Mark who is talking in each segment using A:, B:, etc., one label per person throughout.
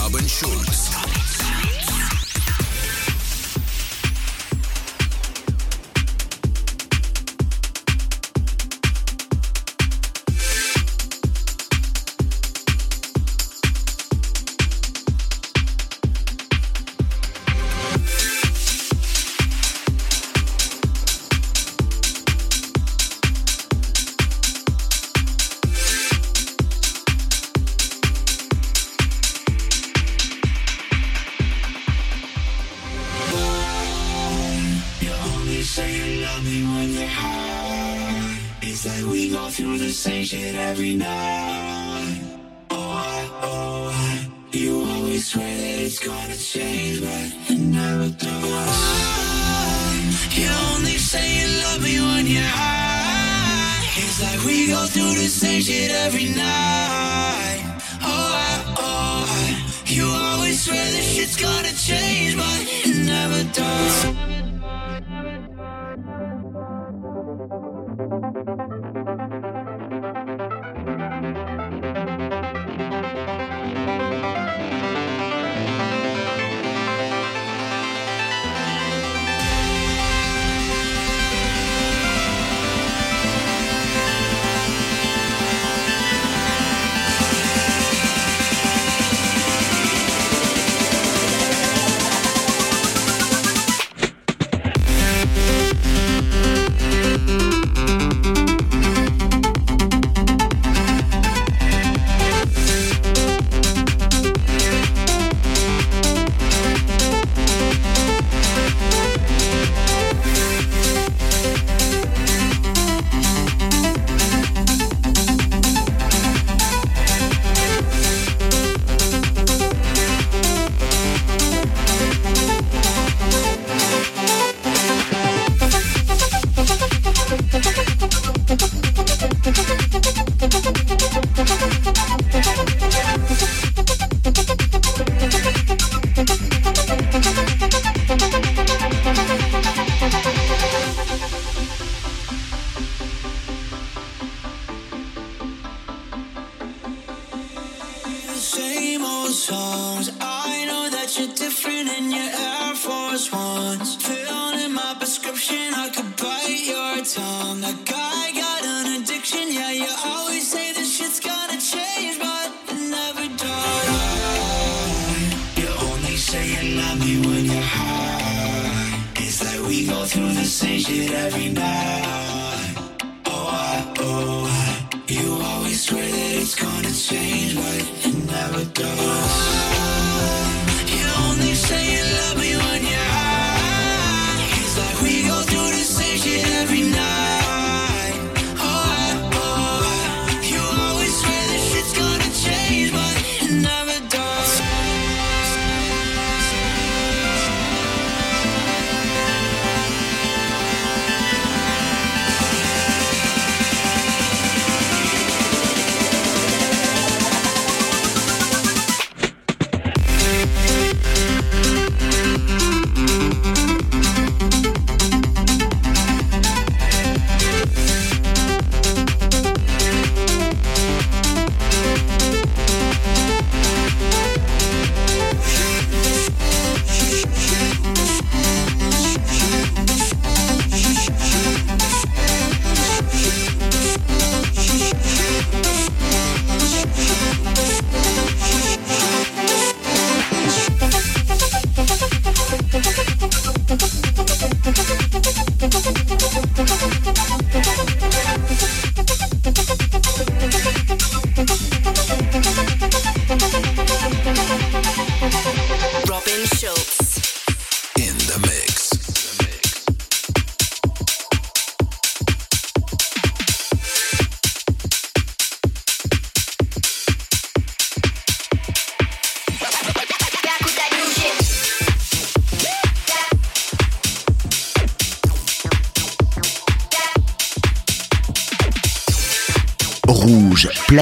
A: Robin Schulz.
B: change every night. Oh, I, oh, I. you always swear this shit's gonna change, but it never does.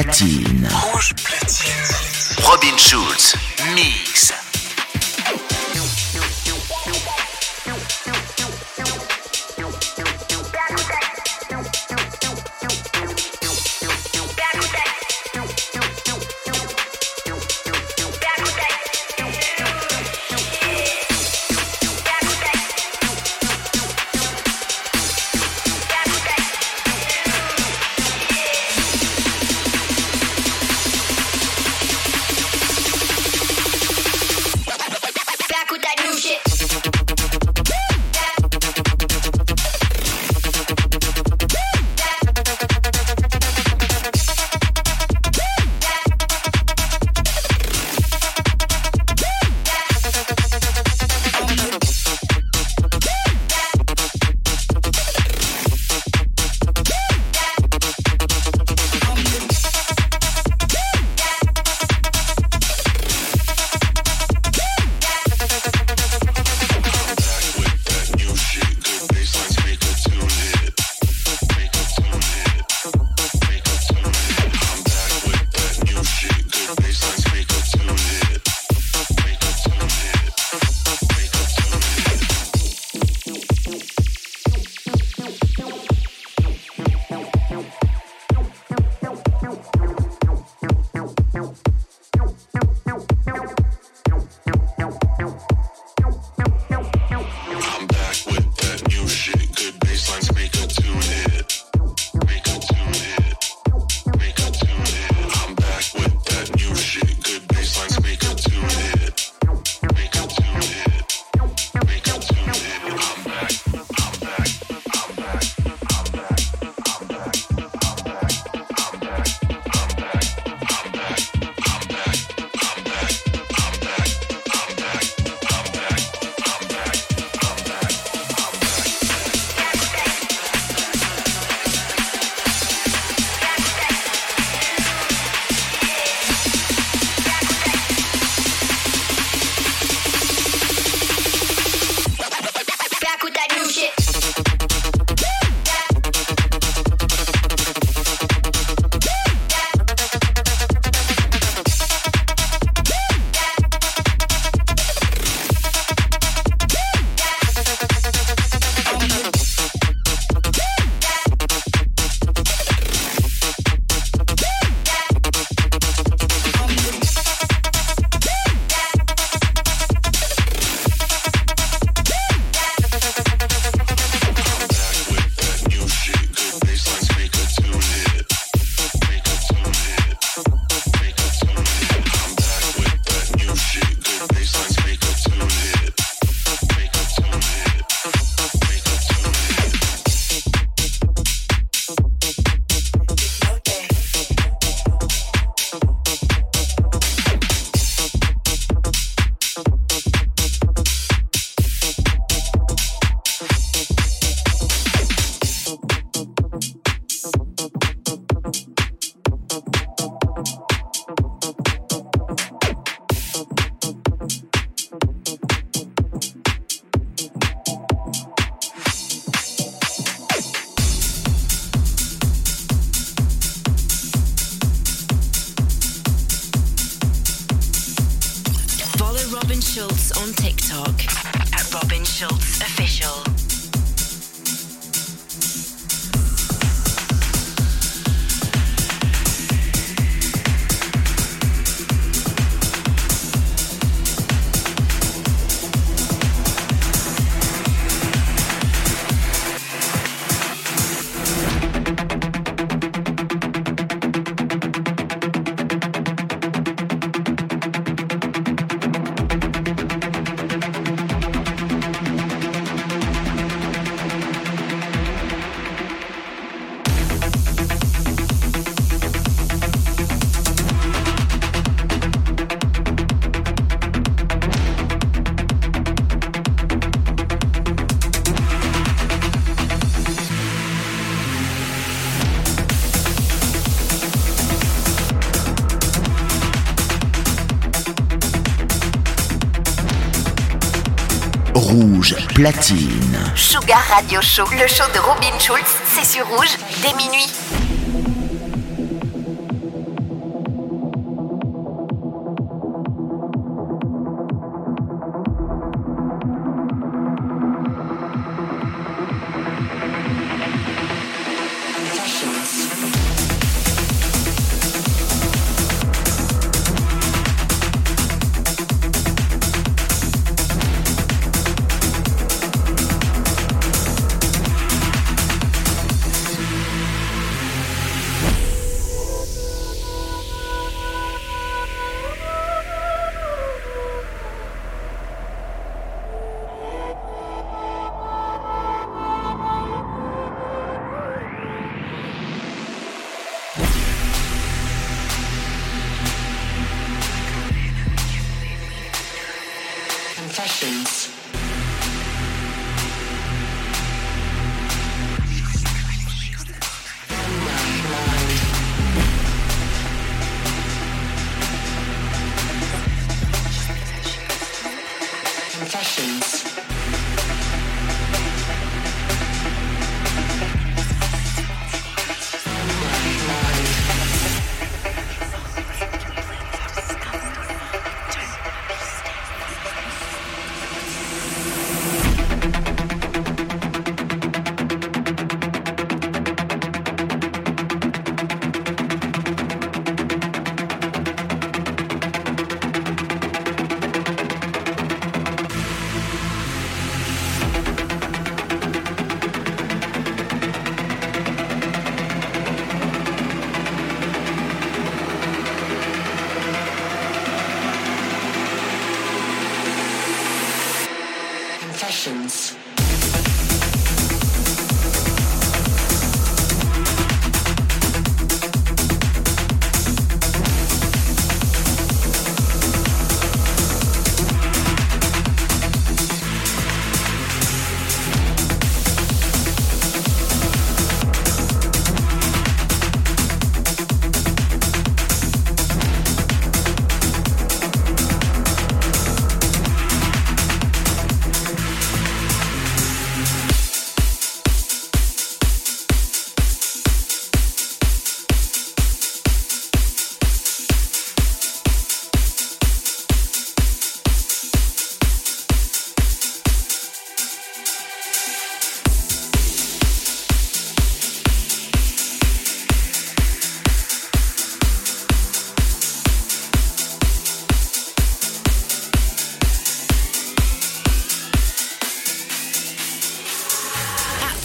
C: platine. Rouge platine. Robin Schulz. platine.
D: Sugar Radio Show, le show de Robin Schulz, c'est sur rouge dès minuit.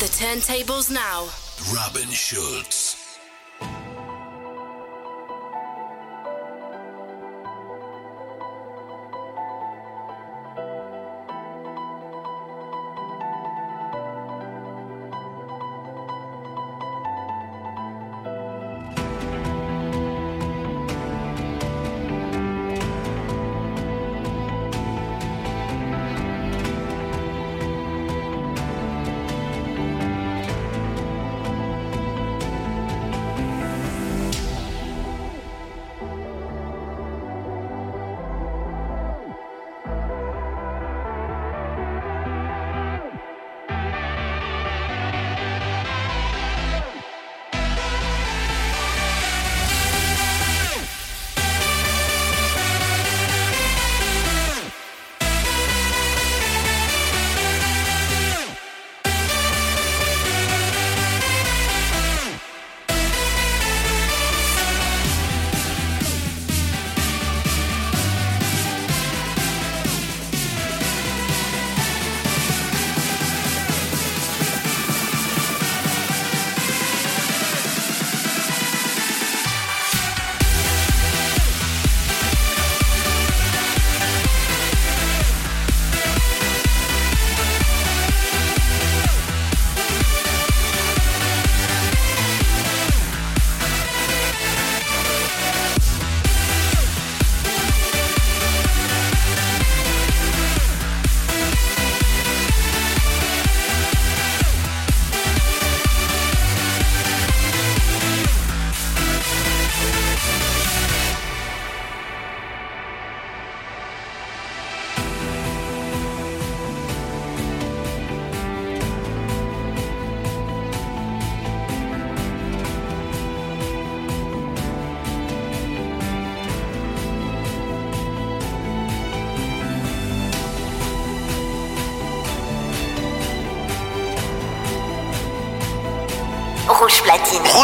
E: the turntables now.
F: Robin Schulz.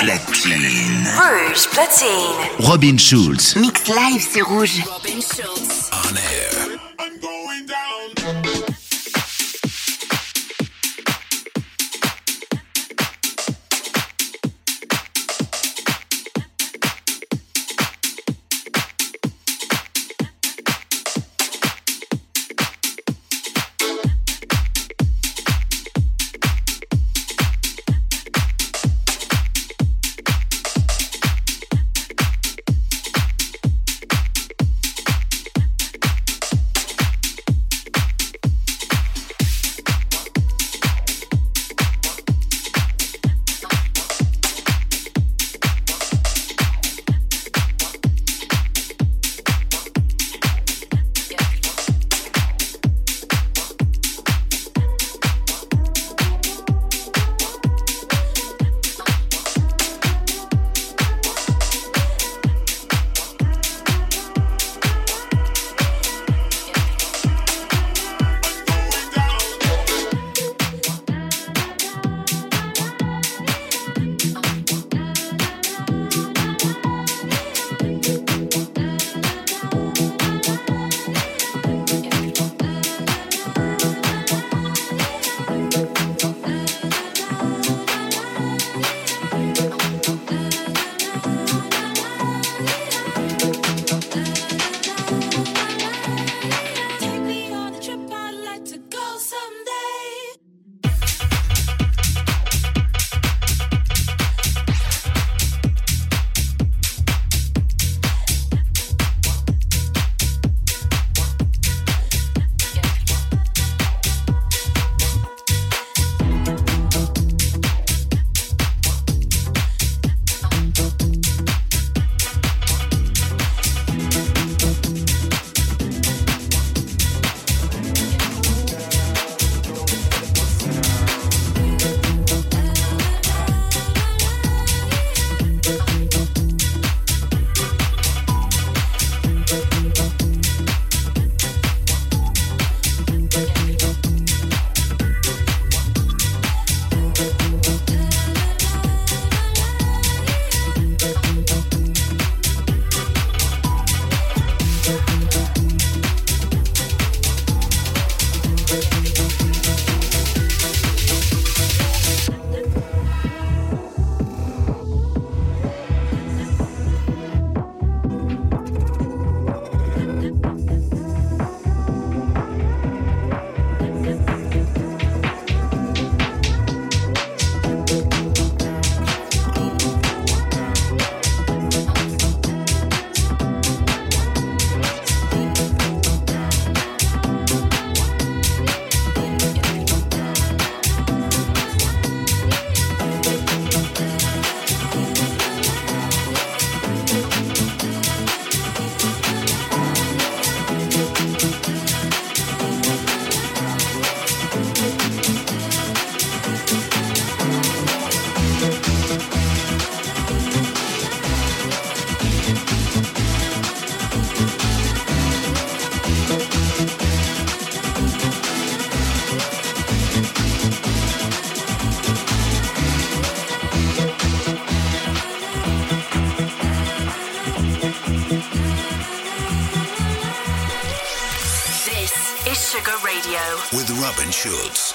G: platine.
H: Rouge platine.
G: Robin Schulz.
I: Mix live, c'est rouge.
J: Robin Robin Schulz.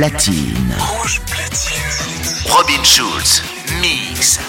G: platine. Rouge platine. Robin Schulz, mix.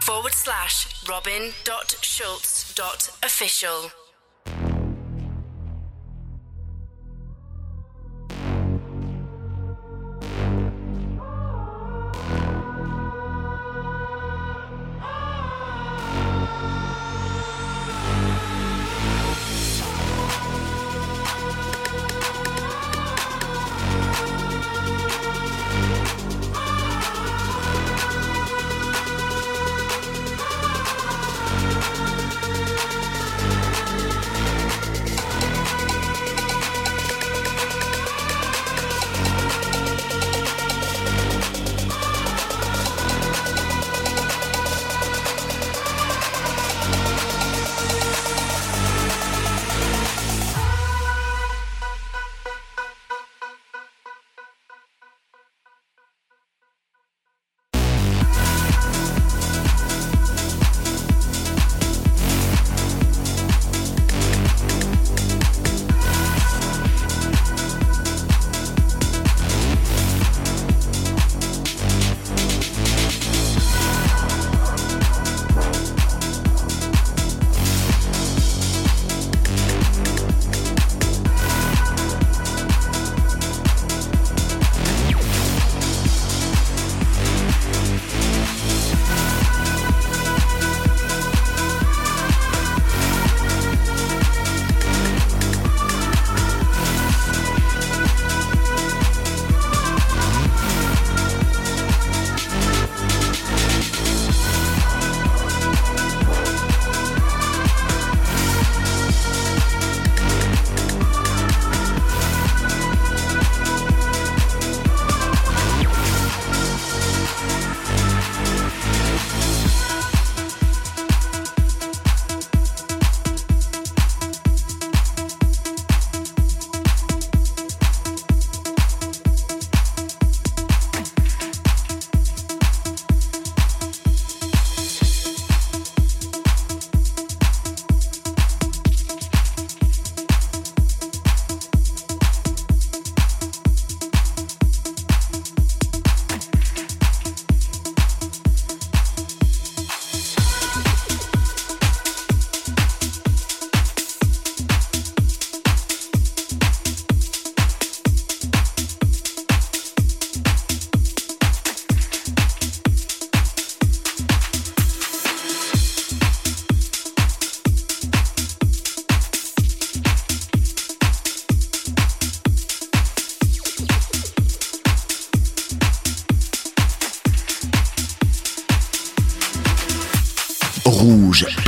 E: forward slash robin.schulz.official.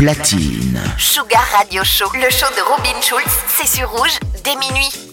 G: platine.
D: Sugar Radio Show, le show de Robin Schulz, c'est sur rouge dès minuit.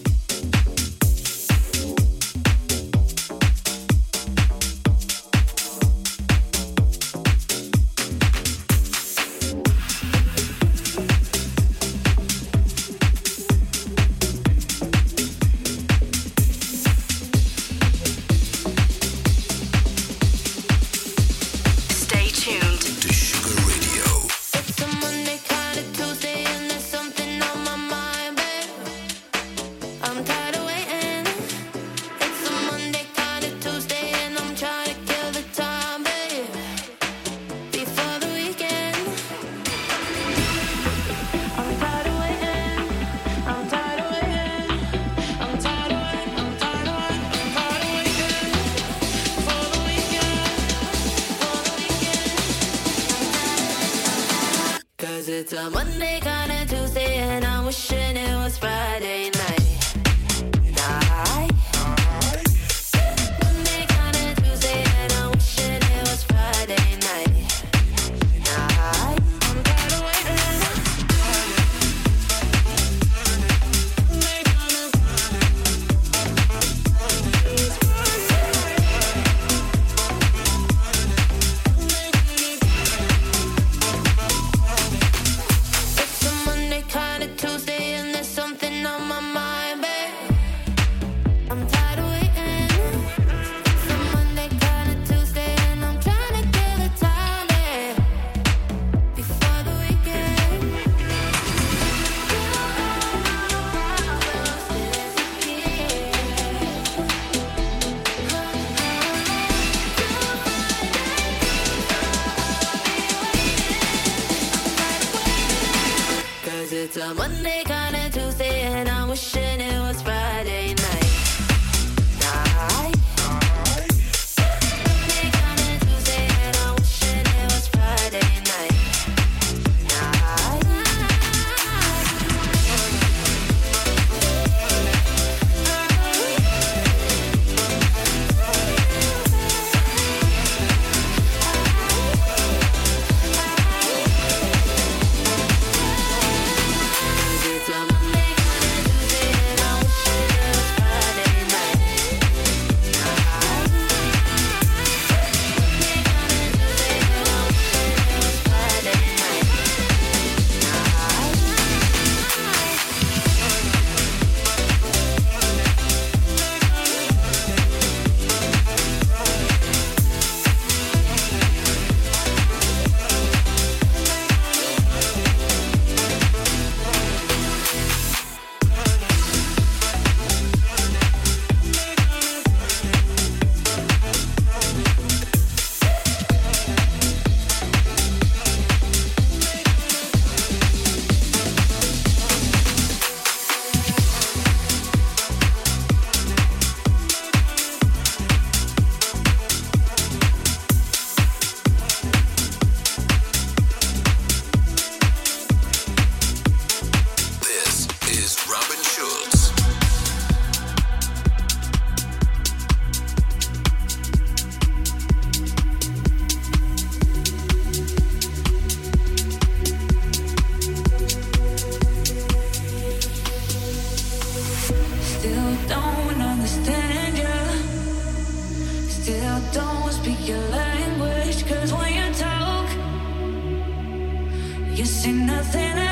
J: You see nothing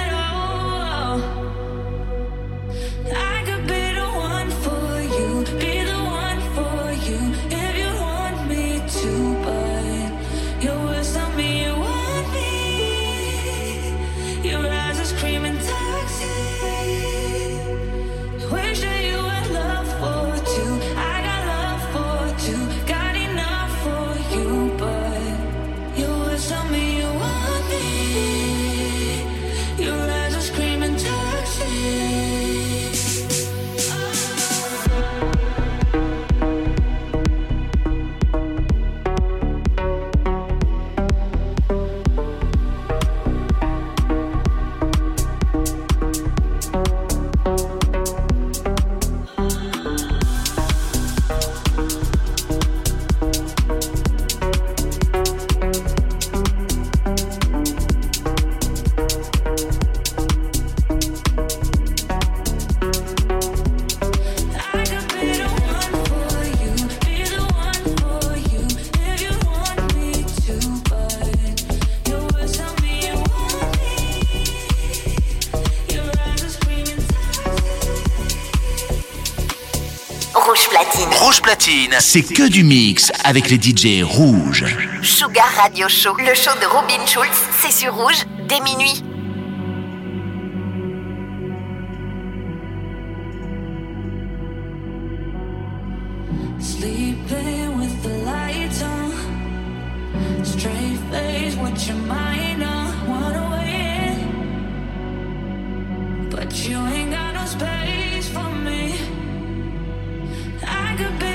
C: C'est que du mix avec les DJ rouge.
D: Sugar Radio Show, le show de Robin Schulz, c'est sur rouge dès minuit.
J: Sleeping with the lights on, straight face, what your mind on, wanna win, but you ain't got no space for me. I could be.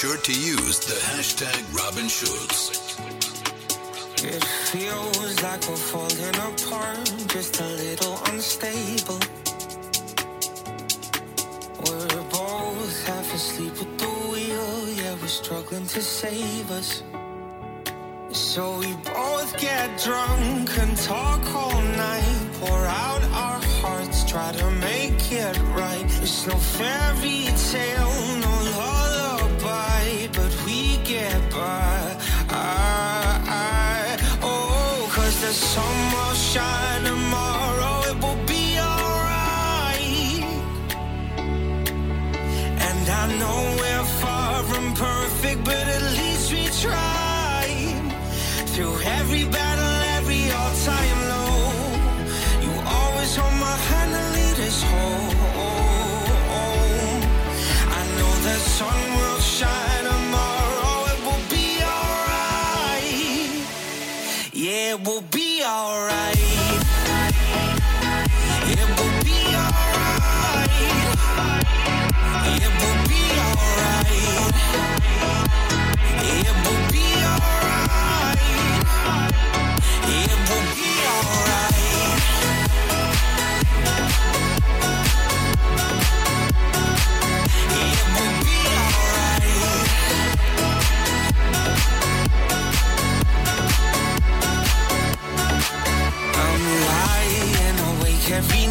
F: sure to use the hashtag Robin Schulz.
B: It feels like we're falling apart, just a little unstable. We're both half asleep at the wheel, yeah, we're struggling to save us. So we both get drunk and talk all night, pour out our hearts, try to make it right. It's no fairy tale, no love why, but we get by. I, I, oh, cause the sun will shine tomorrow, it will be alright. And I know we're far from perfect, but at least we try. Through every battle, every all time low, you always hold my hand and lead us home. I know the sun it will be alright. It will be alright. It will be alright. It will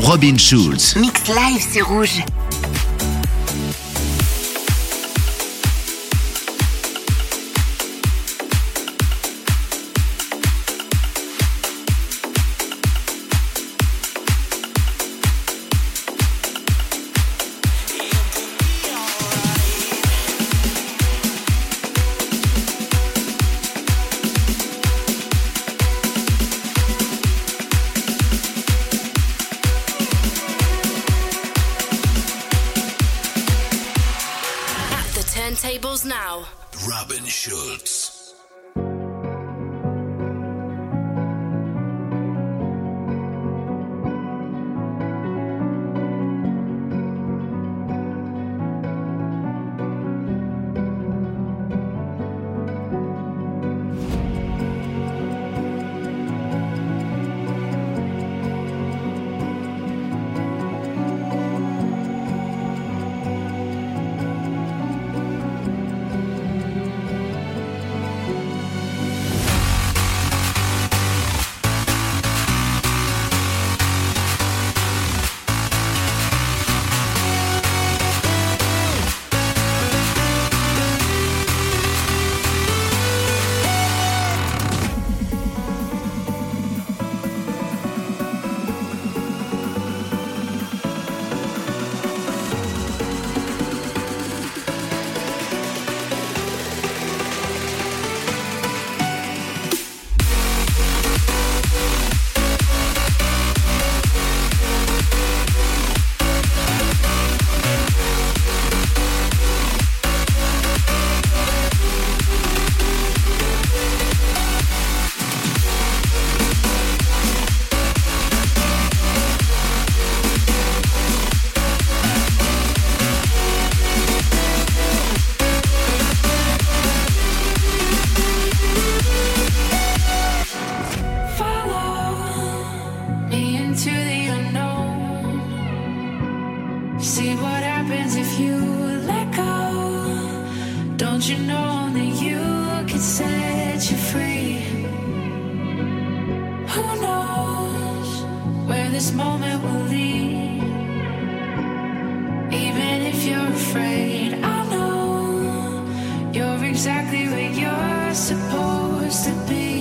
F: Robin Schulz.
J: Mixed live, c'est rouge. exactly where you're supposed to be.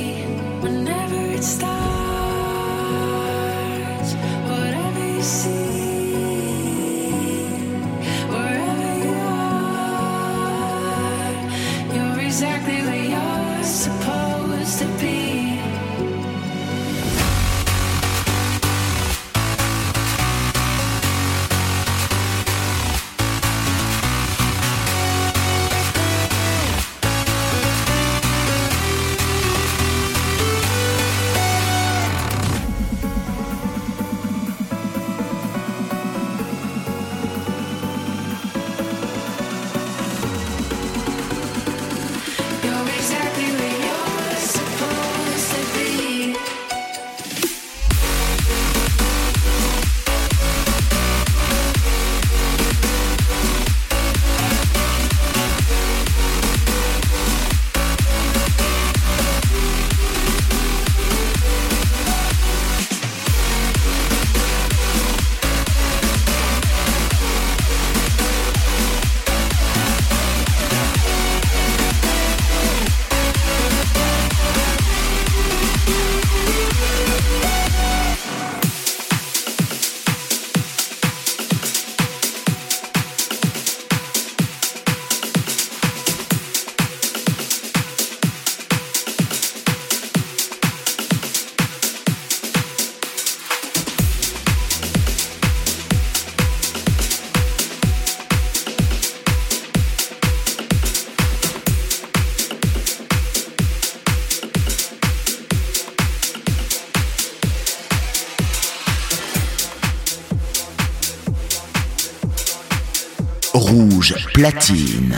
C: Rouge platine.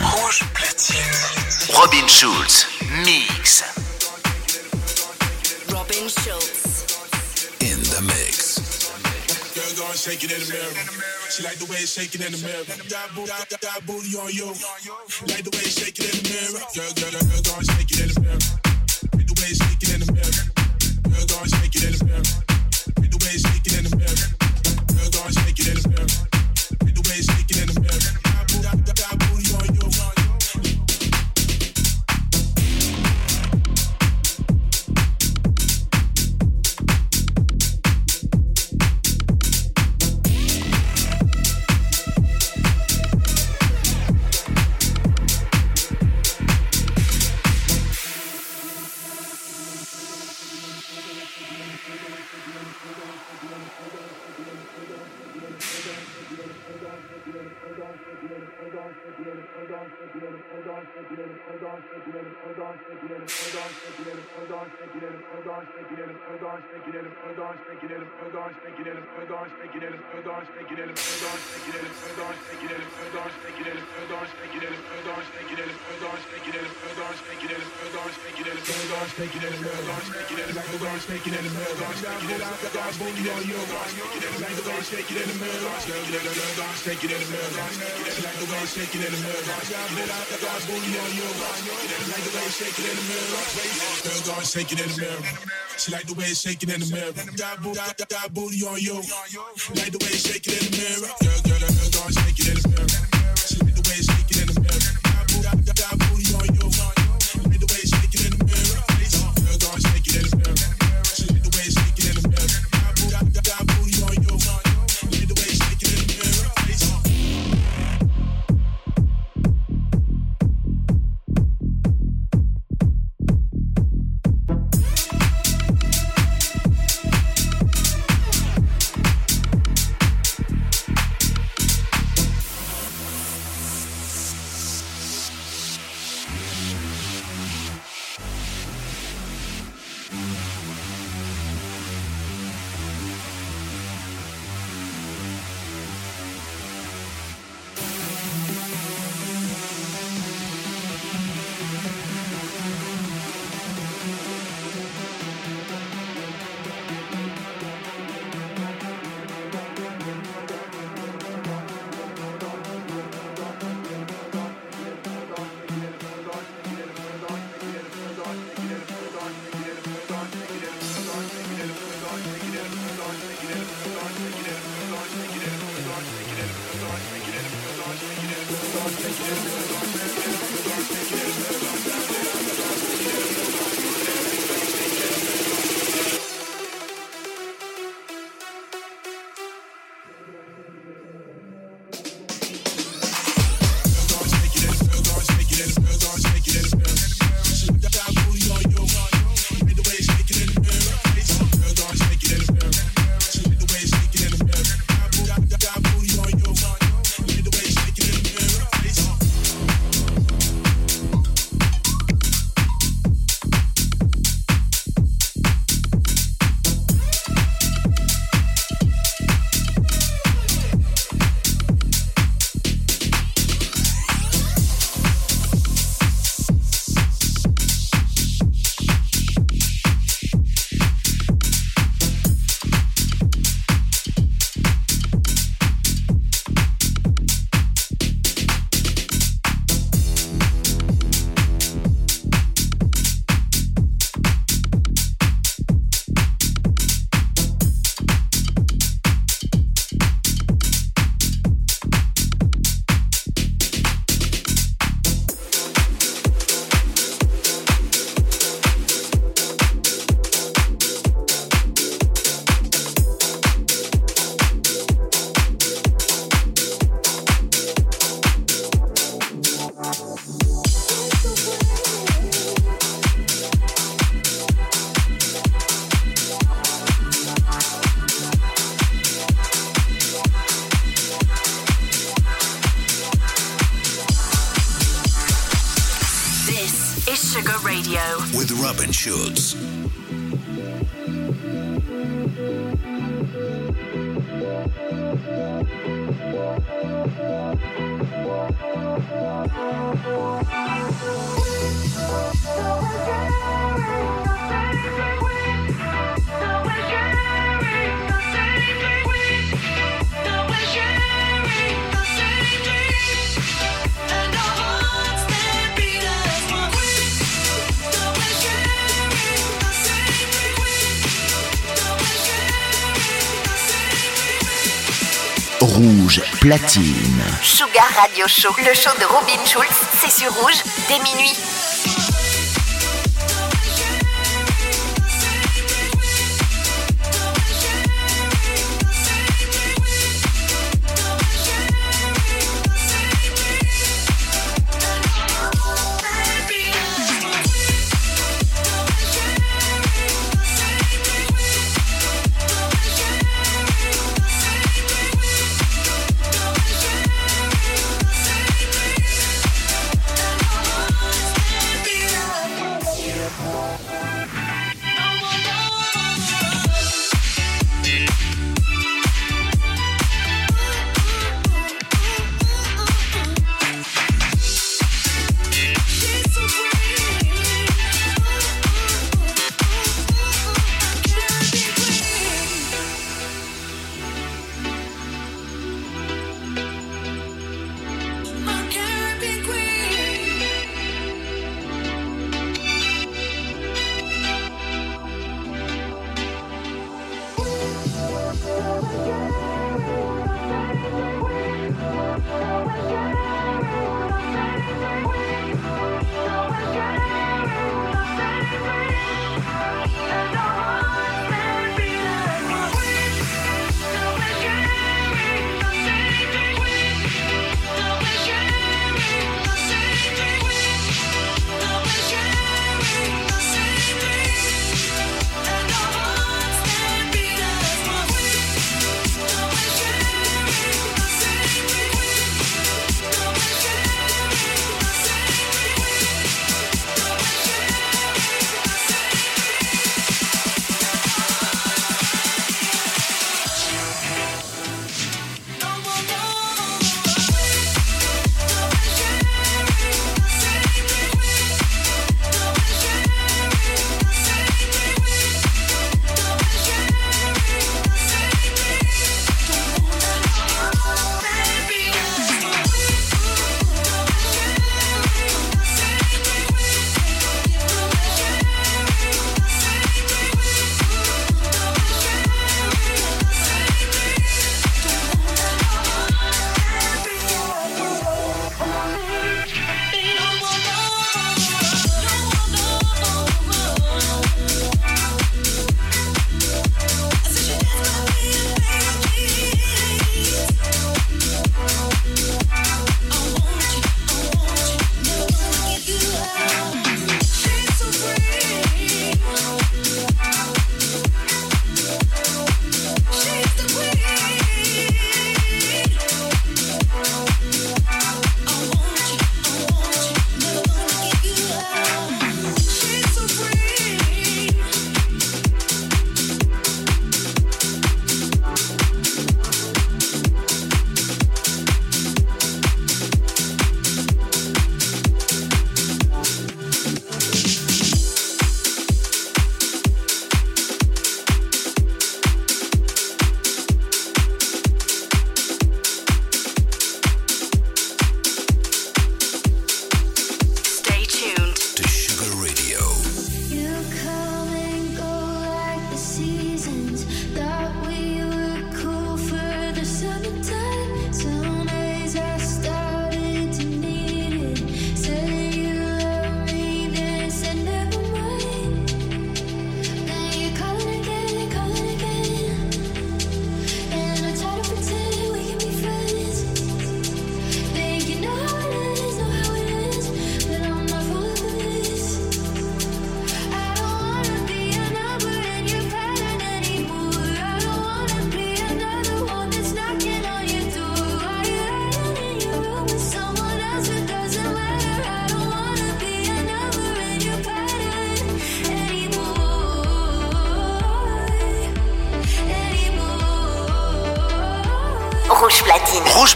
C: platine. Robin Schulz, mix.
E: Robin
F: In the mix.
K: in the She like the way in the mirror. the in the ödaşta girelim ödaşta girelim ödaşta girelim ödaşta girelim ödaşta girelim ödaşta girelim ödaşta girelim ödaşta girelim ödaşta girelim ödaşta girelim ödaşta girelim ödaşta girelim ödaşta girelim ödaşta girelim in the she like the way it's shaking in the mirror. Got booty, got, got booty on you. Like the way it's shaking in the mirror. Girl, girl, girl, girl, shake it in the mirror.
G: platine.
J: Sugar Radio Show, le show de Robin Schulz, c'est sur rouge dès minuit.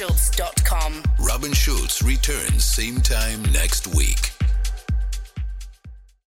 E: robinschulz.com.
F: Robin Schulz returns same time next